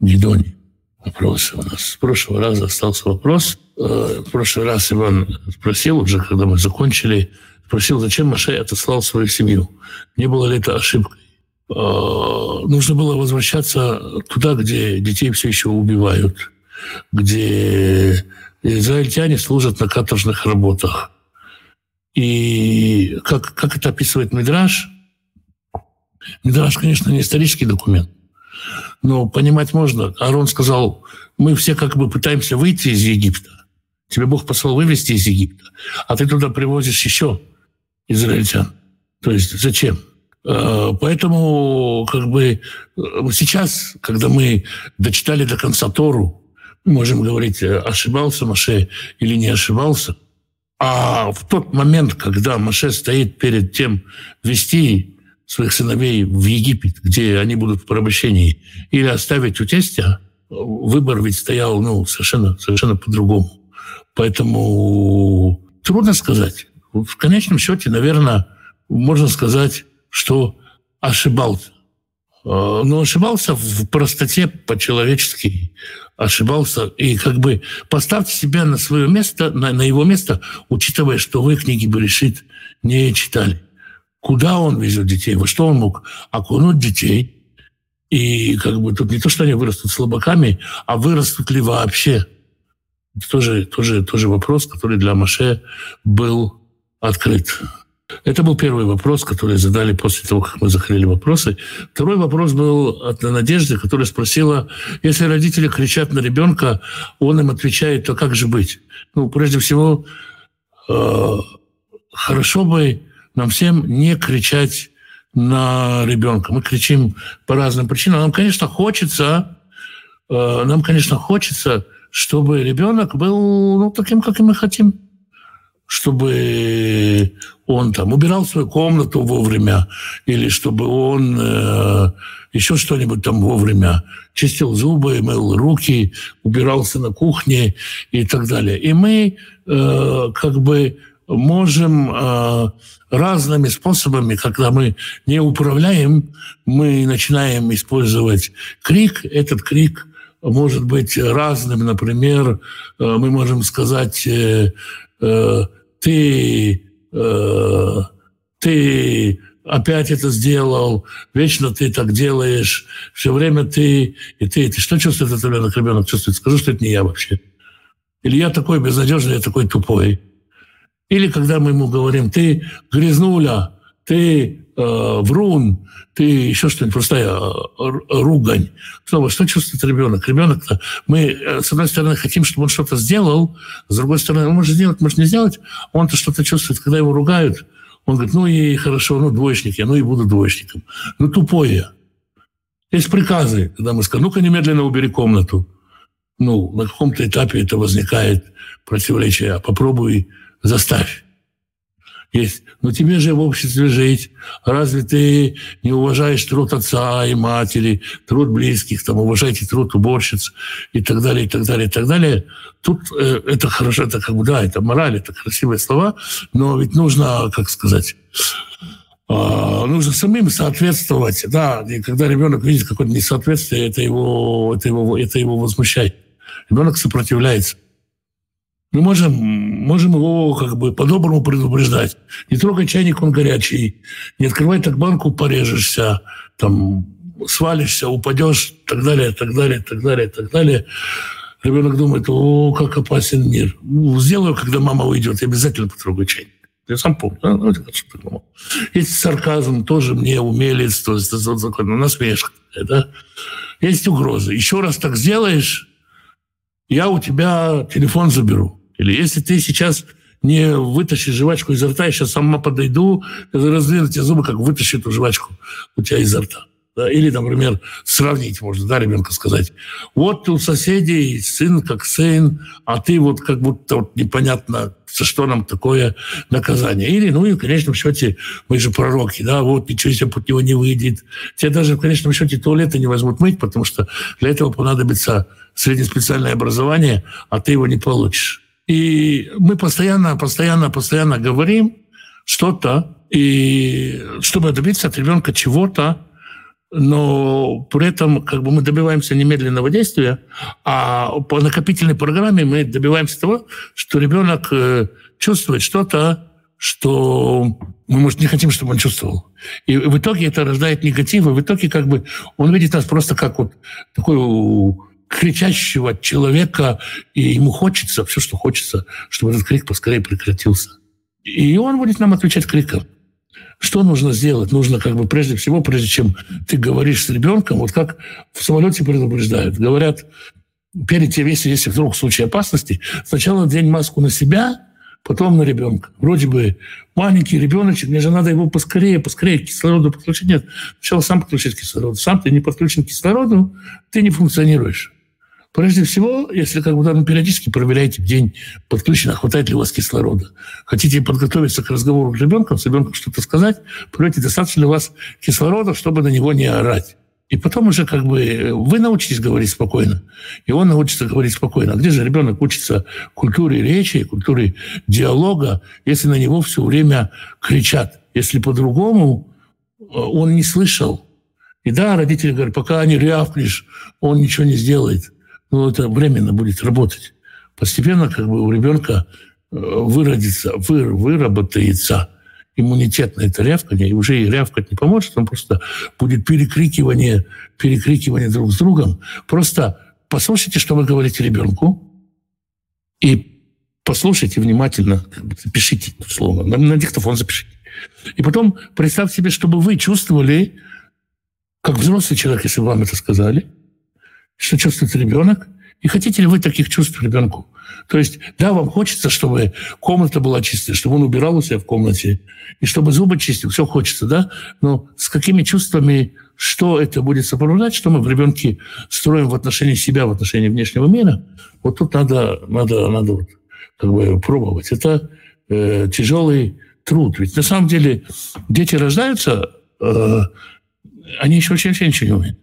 Гедоне. Вопросы у нас. С прошлого раза остался вопрос. Э, в прошлый раз Иван спросил уже, когда мы закончили, Спросил, зачем Маше отослал свою семью. Не было ли это ошибкой? А, нужно было возвращаться туда, где детей все еще убивают, где израильтяне служат на каторжных работах. И как, как это описывает Мидраш, Мидраш, конечно, не исторический документ, но понимать можно. Арон сказал, мы все как бы пытаемся выйти из Египта. Тебе Бог послал вывести из Египта, а ты туда привозишь еще израильтян. То есть зачем? А, поэтому как бы сейчас, когда мы дочитали до конца Тору, мы можем говорить, ошибался Маше или не ошибался. А в тот момент, когда Маше стоит перед тем вести своих сыновей в Египет, где они будут в порабощении, или оставить у тестя, выбор ведь стоял ну, совершенно, совершенно по-другому. Поэтому трудно сказать в конечном счете, наверное, можно сказать, что ошибался. А, но ошибался в простоте по-человечески. Ошибался. И как бы поставьте себя на свое место, на, на его место, учитывая, что вы книги Берешит не читали. Куда он везет детей? Во что он мог окунуть детей? И как бы тут не то, что они вырастут слабаками, а вырастут ли вообще? Это тоже, тоже, тоже вопрос, который для Маше был открыт. Это был первый вопрос, который задали после того, как мы закрыли вопросы. Второй вопрос был от Надежды, которая спросила, если родители кричат на ребенка, он им отвечает, то как же быть? Ну, прежде всего, э, хорошо бы нам всем не кричать на ребенка. Мы кричим по разным причинам. Нам, конечно, хочется, э, нам, конечно, хочется, чтобы ребенок был ну, таким, как и мы хотим чтобы он там убирал свою комнату вовремя, или чтобы он э, еще что-нибудь там вовремя чистил зубы, мыл руки, убирался на кухне и так далее. И мы э, как бы можем э, разными способами, когда мы не управляем, мы начинаем использовать крик. Этот крик может быть разным. Например, э, мы можем сказать... Э, э, ты, э, ты опять это сделал, вечно ты так делаешь, все время ты и ты. Ты что чувствует этот ребенок? Ребенок чувствует. Скажу, что это не я вообще. Или я такой безнадежный, я такой тупой. Или когда мы ему говорим, ты грязнуля, ты э, врун, ты еще что-нибудь, простая э, ругань. Снова, что чувствует ребенок? Ребенок-то, мы, э, с одной стороны, хотим, чтобы он что-то сделал, с другой стороны, он может сделать, может не сделать, он-то что-то чувствует, когда его ругают, он говорит, ну и хорошо, ну двоечник я, ну и буду двоечником. Ну тупой я. Есть приказы, когда мы скажем, ну-ка немедленно убери комнату. Ну, на каком-то этапе это возникает противоречие, а попробуй заставь. Есть. Но тебе же в обществе жить. Разве ты не уважаешь труд отца и матери, труд близких, там, уважайте труд уборщиц и так далее, и так далее, и так далее. Тут э, это хорошо, это как бы, да, это мораль, это красивые слова, но ведь нужно, как сказать, э, нужно самим соответствовать. Да, и когда ребенок видит какое-то несоответствие, это его, это его, это его возмущает. Ребенок сопротивляется. Мы можем, можем его как бы по-доброму предупреждать. Не трогай чайник, он горячий. Не открывай так банку, порежешься. Там свалишься, упадешь, так далее, так далее, так далее, так далее. Ребенок думает, о, как опасен мир. Ну, сделаю, когда мама уйдет, я обязательно потрогаю чайник. Я сам помню. Да? Ну, есть сарказм, тоже мне умелец, то есть это закон, насмешка. Да? Есть угрозы. Еще раз так сделаешь, я у тебя телефон заберу. Или если ты сейчас не вытащишь жвачку изо рта, я сейчас сама подойду, раздвину тебе зубы, как вытащу эту жвачку у тебя изо рта. Да? Или, например, сравнить можно, да, ребенка сказать. Вот у соседей сын как сын, а ты вот как будто вот непонятно, за что нам такое наказание. Или, ну и в конечном счете, мы же пророки, да, вот ничего себе под него не выйдет. Тебе даже в конечном счете туалеты не возьмут мыть, потому что для этого понадобится среднеспециальное образование, а ты его не получишь. И мы постоянно, постоянно, постоянно говорим что-то, и чтобы добиться от ребенка чего-то, но при этом как бы мы добиваемся немедленного действия, а по накопительной программе мы добиваемся того, что ребенок э, чувствует что-то, что мы, может, не хотим, чтобы он чувствовал. И в итоге это рождает негатив, и в итоге как бы он видит нас просто как вот такой кричащего человека, и ему хочется, все, что хочется, чтобы этот крик поскорее прекратился. И он будет нам отвечать криком. Что нужно сделать? Нужно как бы прежде всего, прежде чем ты говоришь с ребенком, вот как в самолете предупреждают, говорят, перед тем, если, если вдруг в случае опасности, сначала надень маску на себя, потом на ребенка. Вроде бы маленький ребеночек, мне же надо его поскорее, поскорее кислороду подключить. Нет, сначала сам подключить к кислороду. Сам ты не подключен к кислороду, ты не функционируешь. Прежде всего, если как бы там периодически проверяете в день, подключено, хватает ли у вас кислорода. Хотите подготовиться к разговору с ребенком, с ребенком что-то сказать, проверьте, достаточно ли у вас кислорода, чтобы на него не орать. И потом уже как бы вы научитесь говорить спокойно, и он научится говорить спокойно. А где же ребенок учится культуре речи, культуре диалога, если на него все время кричат? Если по-другому э, он не слышал. И да, родители говорят, пока не рявкнешь, он ничего не сделает ну, это временно будет работать. Постепенно как бы у ребенка э, выродится, вы, выработается иммунитет на это рявкание, и уже и рявкать не поможет, он просто будет перекрикивание, перекрикивание друг с другом. Просто послушайте, что вы говорите ребенку, и послушайте внимательно, запишите слово, на, на диктофон запишите. И потом представьте себе, чтобы вы чувствовали, как взрослый человек, если вам это сказали, что чувствует ребенок, и хотите ли вы таких чувств ребенку. То есть, да, вам хочется, чтобы комната была чистая, чтобы он убирал у себя в комнате, и чтобы зубы чистил, все хочется, да, но с какими чувствами, что это будет сопровождать, что мы в ребенке строим в отношении себя, в отношении внешнего мира, вот тут надо, надо, надо вот, как бы пробовать. Это э, тяжелый труд. Ведь на самом деле дети рождаются, э, они еще вообще ничего не умеют.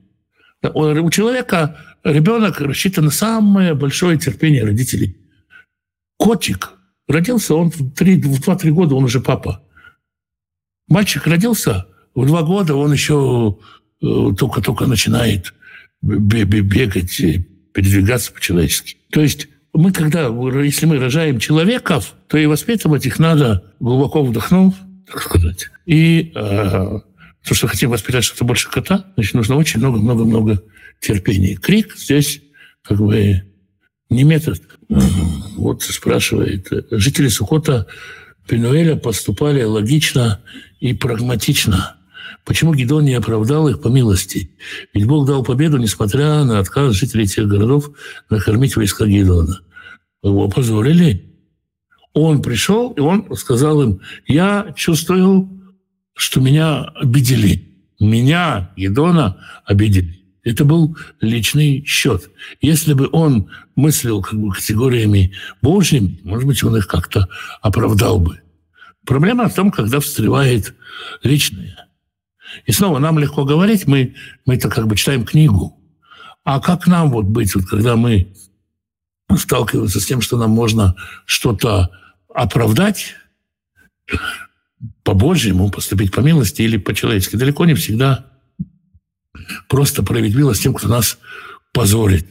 У человека ребенок рассчитан на самое большое терпение родителей. Котик родился, он в 2-3 года, он уже папа. Мальчик родился, в 2 года он еще э, только-только начинает бегать, передвигаться по-человечески. То есть мы когда, если мы рожаем человеков, то и воспитывать их надо глубоко вдохнув, так сказать, и э, то, что хотим воспитать что-то больше кота, значит, нужно очень много-много-много терпения. Крик здесь как бы не метод. Вот спрашивает, жители Сухота Пенуэля поступали логично и прагматично. Почему Гидон не оправдал их по милости? Ведь Бог дал победу, несмотря на отказ жителей тех городов накормить войска Гидона. Его позволили. Он пришел, и он сказал им, я чувствую что меня обидели. Меня, Едона, обидели. Это был личный счет. Если бы он мыслил как бы категориями Божьими, может быть, он их как-то оправдал бы. Проблема в том, когда встревает личное. И снова нам легко говорить, мы, мы это как бы читаем книгу. А как нам вот быть, вот, когда мы сталкиваемся с тем, что нам можно что-то оправдать по-божьему, поступить по милости или по-человечески. Далеко не всегда просто проявить милость тем, кто нас позорит.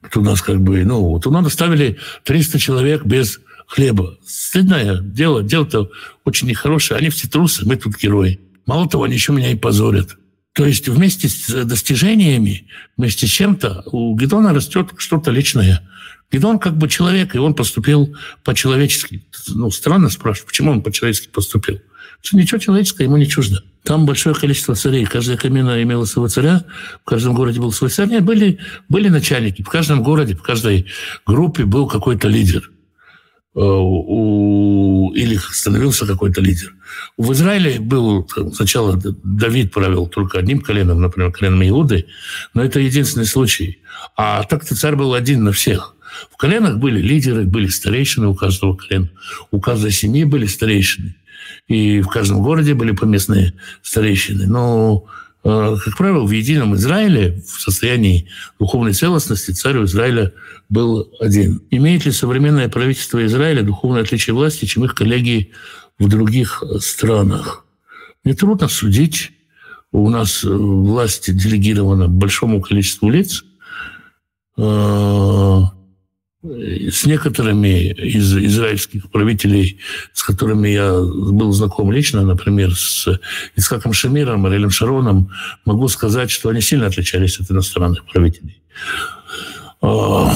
Кто нас как бы, ну, вот у нас оставили 300 человек без хлеба. Стыдное дело, дело-то очень нехорошее. Они все трусы, мы тут герои. Мало того, они еще меня и позорят. То есть вместе с достижениями, вместе с чем-то у Гедона растет что-то личное. Гедон как бы человек, и он поступил по-человечески. Ну, странно спрашивать, почему он по-человечески поступил. Что ничего человеческого ему не чуждо. Там большое количество царей. Каждая комина имела своего царя. В каждом городе был свой царь. Нет, были, были начальники. В каждом городе, в каждой группе был какой-то лидер. Э, у, или становился какой-то лидер. В Израиле был сначала Давид правил только одним коленом, например, коленом Иуды, но это единственный случай. А так-то царь был один на всех. В коленах были лидеры, были старейшины у каждого колена. У каждой семьи были старейшины. И в каждом городе были поместные старейшины. Но Э, как правило, в едином Израиле, в состоянии духовной целостности, царь Израиля был один. Имеет ли современное правительство Израиля духовное отличие власти, чем их коллеги в других странах? Мне трудно судить. У нас власть делегирована большому количеству лиц. Э, с некоторыми из израильских правителей, с которыми я был знаком лично, например, с Ицхаком Шамиром, Арелем Шароном, могу сказать, что они сильно отличались от иностранных правителей. А,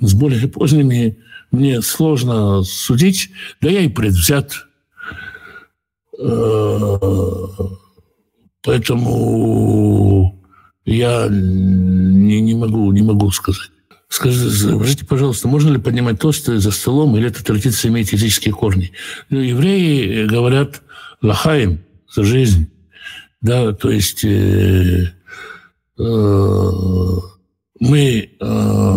с более поздними мне сложно судить, да я и предвзят. А, поэтому я не, не, могу, не могу сказать. Скажите, пожалуйста, можно ли поднимать тосты за столом, или эта традиция имеет физические корни? Ну, евреи говорят «лахаим» за жизнь. Да, то есть э, э, мы э,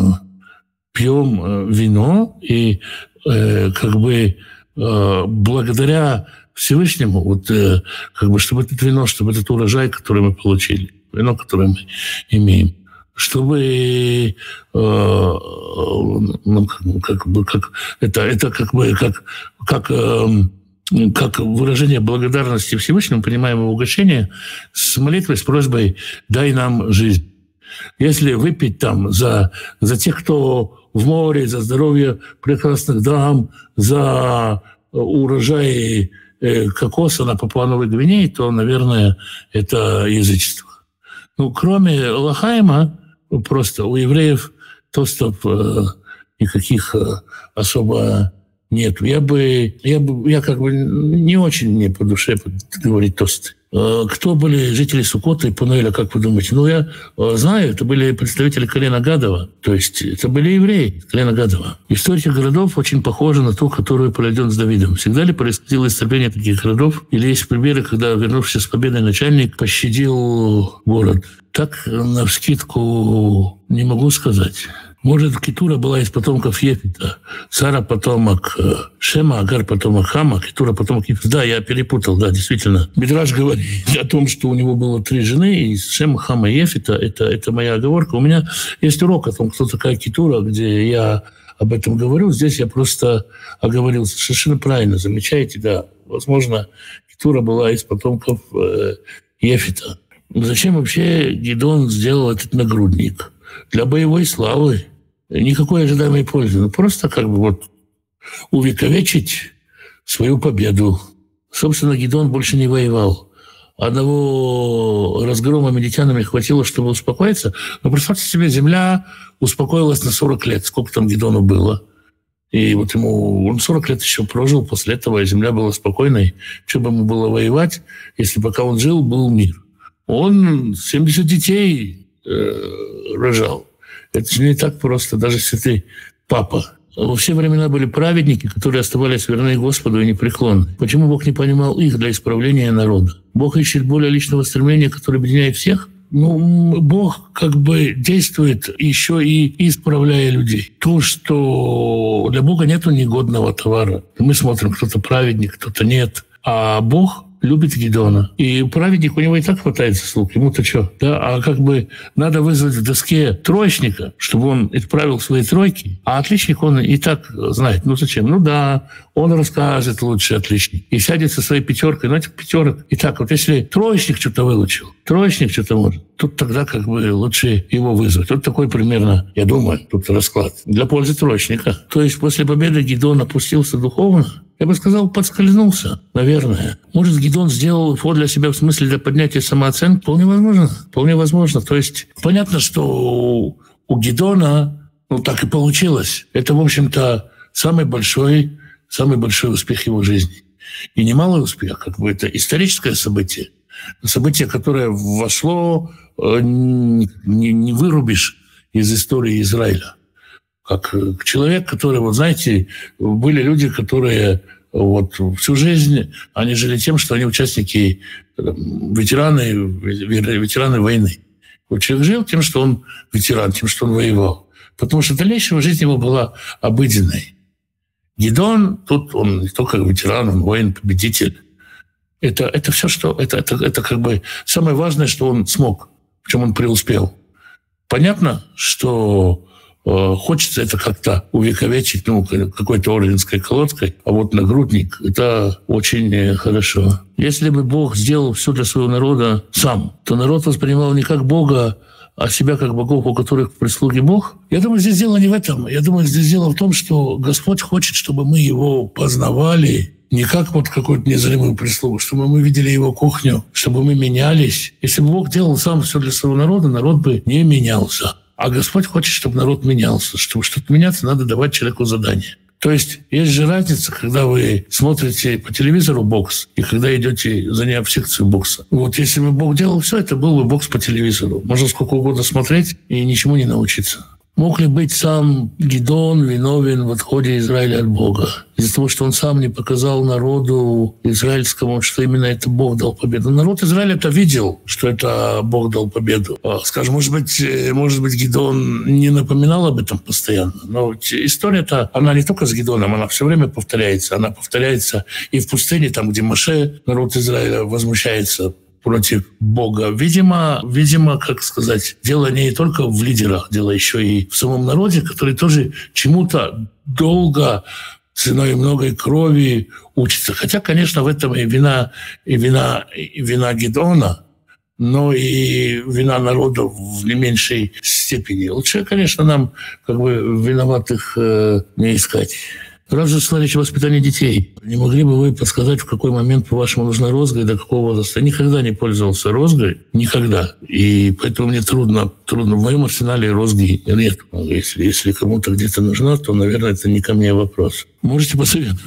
пьем э, вино, и э, как бы э, благодаря Всевышнему, вот, э, как бы, чтобы это вино, чтобы этот урожай, который мы получили, вино, которое мы имеем, чтобы э, ну, как бы как это это как бы как как э, как выражение благодарности Всевышнему, принимаем его угощение с молитвой, с просьбой «дай нам жизнь». Если выпить там за, за тех, кто в море, за здоровье прекрасных дам, за урожай э, кокоса на Папуановой Гвинее, то, наверное, это язычество. Ну, кроме Лахайма, ну, просто у евреев тостов э, никаких э, особо нет. Я бы, я бы, я как бы не очень мне по душе говорить тосты. Э, кто были жители Сукота и Пануэля, как вы думаете? Ну, я э, знаю, это были представители колена Гадова, то есть это были евреи колена Гадова. История городов очень похожа на ту, которую проведен с Давидом. Всегда ли происходило исцепление таких городов? Или есть примеры, когда вернувшийся с победой начальник пощадил город? Так, на вскидку, не могу сказать. Может, Китура была из потомков Ефита. Сара потомок э, Шема, Агар потомок Хама, Китура потомок Ефита. Да, я перепутал, да, действительно. Мидраж говорит о том, что у него было три жены, и Шема, Хама Ефита. Это, это моя оговорка. У меня есть урок о том, кто такая Китура, где я об этом говорю. Здесь я просто оговорился. Совершенно правильно, замечаете, да. Возможно, Китура была из потомков э, Ефита. Зачем вообще Гедон сделал этот нагрудник? Для боевой славы. Никакой ожидаемой пользы. Ну, просто как бы вот увековечить свою победу. Собственно, Гедон больше не воевал. Одного разгрома медитянами хватило, чтобы успокоиться. Но представьте себе, земля успокоилась на 40 лет. Сколько там Гедону было? И вот ему, он 40 лет еще прожил после этого, и земля была спокойной. Что бы ему было воевать, если пока он жил, был мир. Он 70 детей э, рожал. Это же не так просто, даже если ты папа. Во все времена были праведники, которые оставались верны Господу и непреклонны. Почему Бог не понимал их для исправления народа? Бог ищет более личного стремления, которое объединяет всех? ну, Бог как бы действует еще и исправляя людей. То, что для Бога нету негодного товара. Мы смотрим, кто-то праведник, кто-то нет. А Бог любит Гедеона. И праведник у него и так хватает заслуг. Ему-то что? Да? А как бы надо вызвать в доске троечника, чтобы он исправил свои тройки. А отличник он и так знает. Ну зачем? Ну да, он расскажет лучше отличник. И сядет со своей пятеркой. Ну этих пятерок. И так вот, если троечник что-то выучил, троечник что-то может, тут тогда как бы лучше его вызвать. Вот такой примерно, я думаю, тут расклад для пользы троечника. То есть после победы Гедеон опустился духовно, я бы сказал, подскользнулся, наверное. Может, Гидон сделал его для себя в смысле для поднятия самооценки? Вполне возможно. Вполне возможно. То есть понятно, что у Гидона ну, так и получилось. Это, в общем-то, самый большой, самый большой успех его жизни. И немалый успех, как бы это историческое событие. Событие, которое вошло, э, не, не вырубишь из истории Израиля как э, человек, который, вот знаете, были люди, которые вот всю жизнь они жили тем, что они участники, э, ветераны, ветераны войны. Вот человек жил тем, что он ветеран, тем, что он воевал. Потому что дальнейшая жизнь его была обыденной. Гидон, тут он не только ветеран, он воин, победитель. Это, это все, что... Это, это, это как бы самое важное, что он смог, в чем он преуспел. Понятно, что Э, хочется это как-то увековечить, ну, какой-то орденской колодкой, а вот нагрудник – это очень хорошо. Если бы Бог сделал все для своего народа сам, то народ воспринимал не как Бога, а себя как богов, у которых в прислуге Бог. Я думаю, здесь дело не в этом. Я думаю, здесь дело в том, что Господь хочет, чтобы мы Его познавали, не как вот какую-то незримую прислугу, чтобы мы видели его кухню, чтобы мы менялись. Если бы Бог делал сам все для своего народа, народ бы не менялся. А Господь хочет, чтобы народ менялся. Чтобы что-то меняться, надо давать человеку задание. То есть есть же разница, когда вы смотрите по телевизору бокс и когда идете заняв секцию бокса. Вот если бы Бог делал все, это был бы бокс по телевизору. Можно сколько угодно смотреть и ничему не научиться. Мог ли быть сам Гидон виновен в отходе Израиля от Бога? Из-за того, что он сам не показал народу израильскому, что именно это Бог дал победу. Народ Израиля это видел, что это Бог дал победу. А, скажем, может быть, э, может быть, Гидон не напоминал об этом постоянно. Но история-то, она не только с Гидоном, она все время повторяется. Она повторяется и в пустыне, там, где Маше, народ Израиля возмущается против Бога. Видимо, видимо, как сказать, дело не только в лидерах, дело еще и в самом народе, который тоже чему-то долго ценой многой крови учится. Хотя, конечно, в этом и вина, и вина, и вина Гедона, но и вина народа в не меньшей степени. Лучше, конечно, нам как бы виноватых э, не искать. Раз же смотрите воспитание детей, не могли бы вы подсказать, в какой момент, по-вашему, нужна розга и до какого возраста? Я никогда не пользовался розгой, никогда. И поэтому мне трудно, трудно. В моем арсенале розги нет. Если, если кому-то где-то нужна, то, наверное, это не ко мне вопрос. Можете посоветовать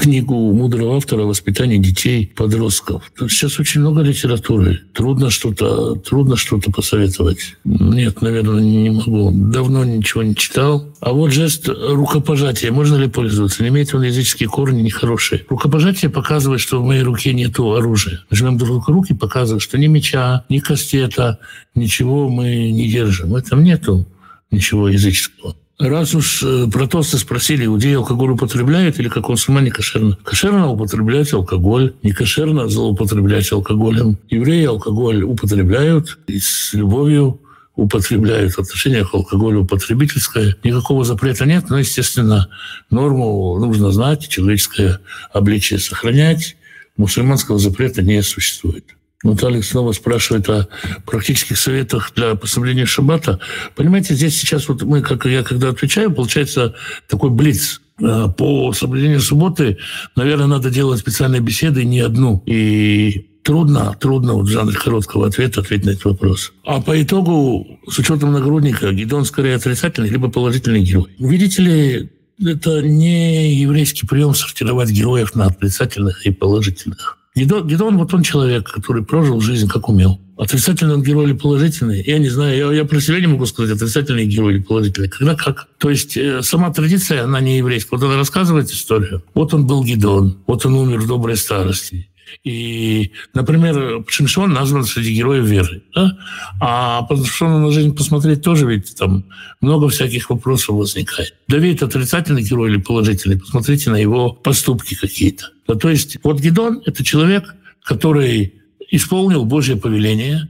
книгу мудрого автора «Воспитание детей, подростков». Тут сейчас очень много литературы. Трудно что-то, трудно что-то посоветовать. Нет, наверное, не могу. Давно ничего не читал. А вот жест рукопожатия. Можно ли пользоваться? Не имеет он языческие корни нехорошие. Рукопожатие показывает, что в моей руке нет оружия. Жмем друг руки, показывает, что ни меча, ни кастета, ничего мы не держим. В этом нету ничего языческого. Раз уж э, про тосты спросили, иудеи алкоголь употребляют или как он сама не кошерно? Кошерно употреблять алкоголь, не кошерно злоупотреблять алкоголем. Евреи алкоголь употребляют и с любовью употребляют в отношениях к алкоголю потребительское. Никакого запрета нет, но, естественно, норму нужно знать, человеческое обличие сохранять. Мусульманского запрета не существует. Вот Алекс снова спрашивает о практических советах для поставления шаббата. Понимаете, здесь сейчас вот мы, как я когда отвечаю, получается такой блиц. Э, по соблюдению субботы, наверное, надо делать специальные беседы, не одну. И трудно, трудно вот в жанре короткого ответа ответить на этот вопрос. А по итогу, с учетом нагрудника, Гидон скорее отрицательный, либо положительный герой. Видите ли, это не еврейский прием сортировать героев на отрицательных и положительных. Гедон, Гедон, вот он человек, который прожил жизнь как умел. Отрицательный он герой или положительный? Я не знаю, я, я про себя не могу сказать, отрицательный герой или положительный. Когда как? То есть э, сама традиция, она не еврейская. Вот она рассказывает историю. Вот он был Гедон, вот он умер в доброй старости. И, например, Шимшон назван среди героев веры. Да? А по Шимшону на жизнь посмотреть тоже ведь там много всяких вопросов возникает. Давид отрицательный герой или положительный? Посмотрите на его поступки какие-то. Да, то есть вот Гедон – это человек, который исполнил Божье повеление,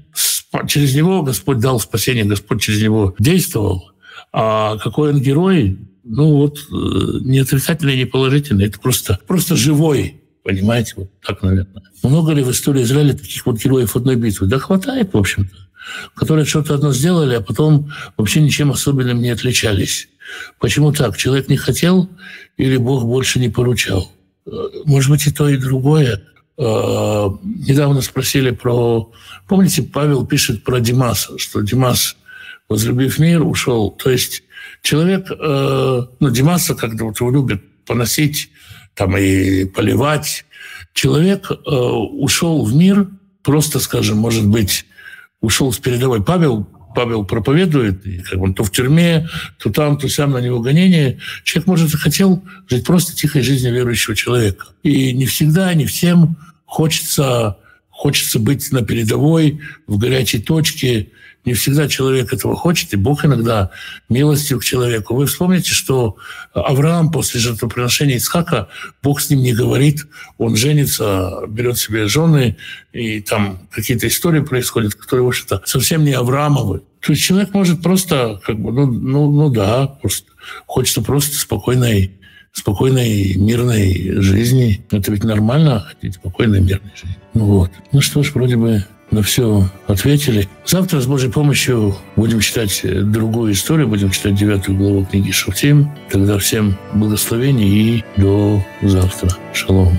через него Господь дал спасение, Господь через него действовал. А какой он герой, ну вот, э, не отрицательный, не положительный, это просто, просто живой Понимаете, вот так, наверное. Много ли в истории Израиля таких вот героев одной битвы? Да хватает, в общем-то. Которые что-то одно сделали, а потом вообще ничем особенным не отличались. Почему так? Человек не хотел или Бог больше не поручал? Может быть, и то, и другое. А, недавно спросили про... Помните, Павел пишет про Димаса, что Димас, возлюбив мир, ушел. То есть человек, э, ну, Димаса как-то вот его любят поносить там и поливать. Человек э, ушел в мир, просто, скажем, может быть, ушел с передовой. Павел Павел проповедует, и как он то в тюрьме, то там, то сам на него гонение. Человек, может, захотел жить просто тихой жизнью верующего человека. И не всегда, не всем хочется, хочется быть на передовой, в горячей точке, не всегда человек этого хочет, и Бог иногда милостью к человеку. Вы вспомните, что Авраам после жертвоприношения Ицхака, Бог с ним не говорит, он женится, берет себе жены, и там какие-то истории происходят, которые, в общем-то, совсем не Авраамовы. То есть человек может просто, как бы, ну, ну, ну да, просто, хочется просто спокойной спокойной, мирной жизни. Это ведь нормально, хотеть спокойной, мирной жизни. Ну вот. Ну что ж, вроде бы на все ответили. Завтра с Божьей помощью будем читать другую историю, будем читать девятую главу книги Шуфтим. Тогда всем благословений и до завтра. Шалом.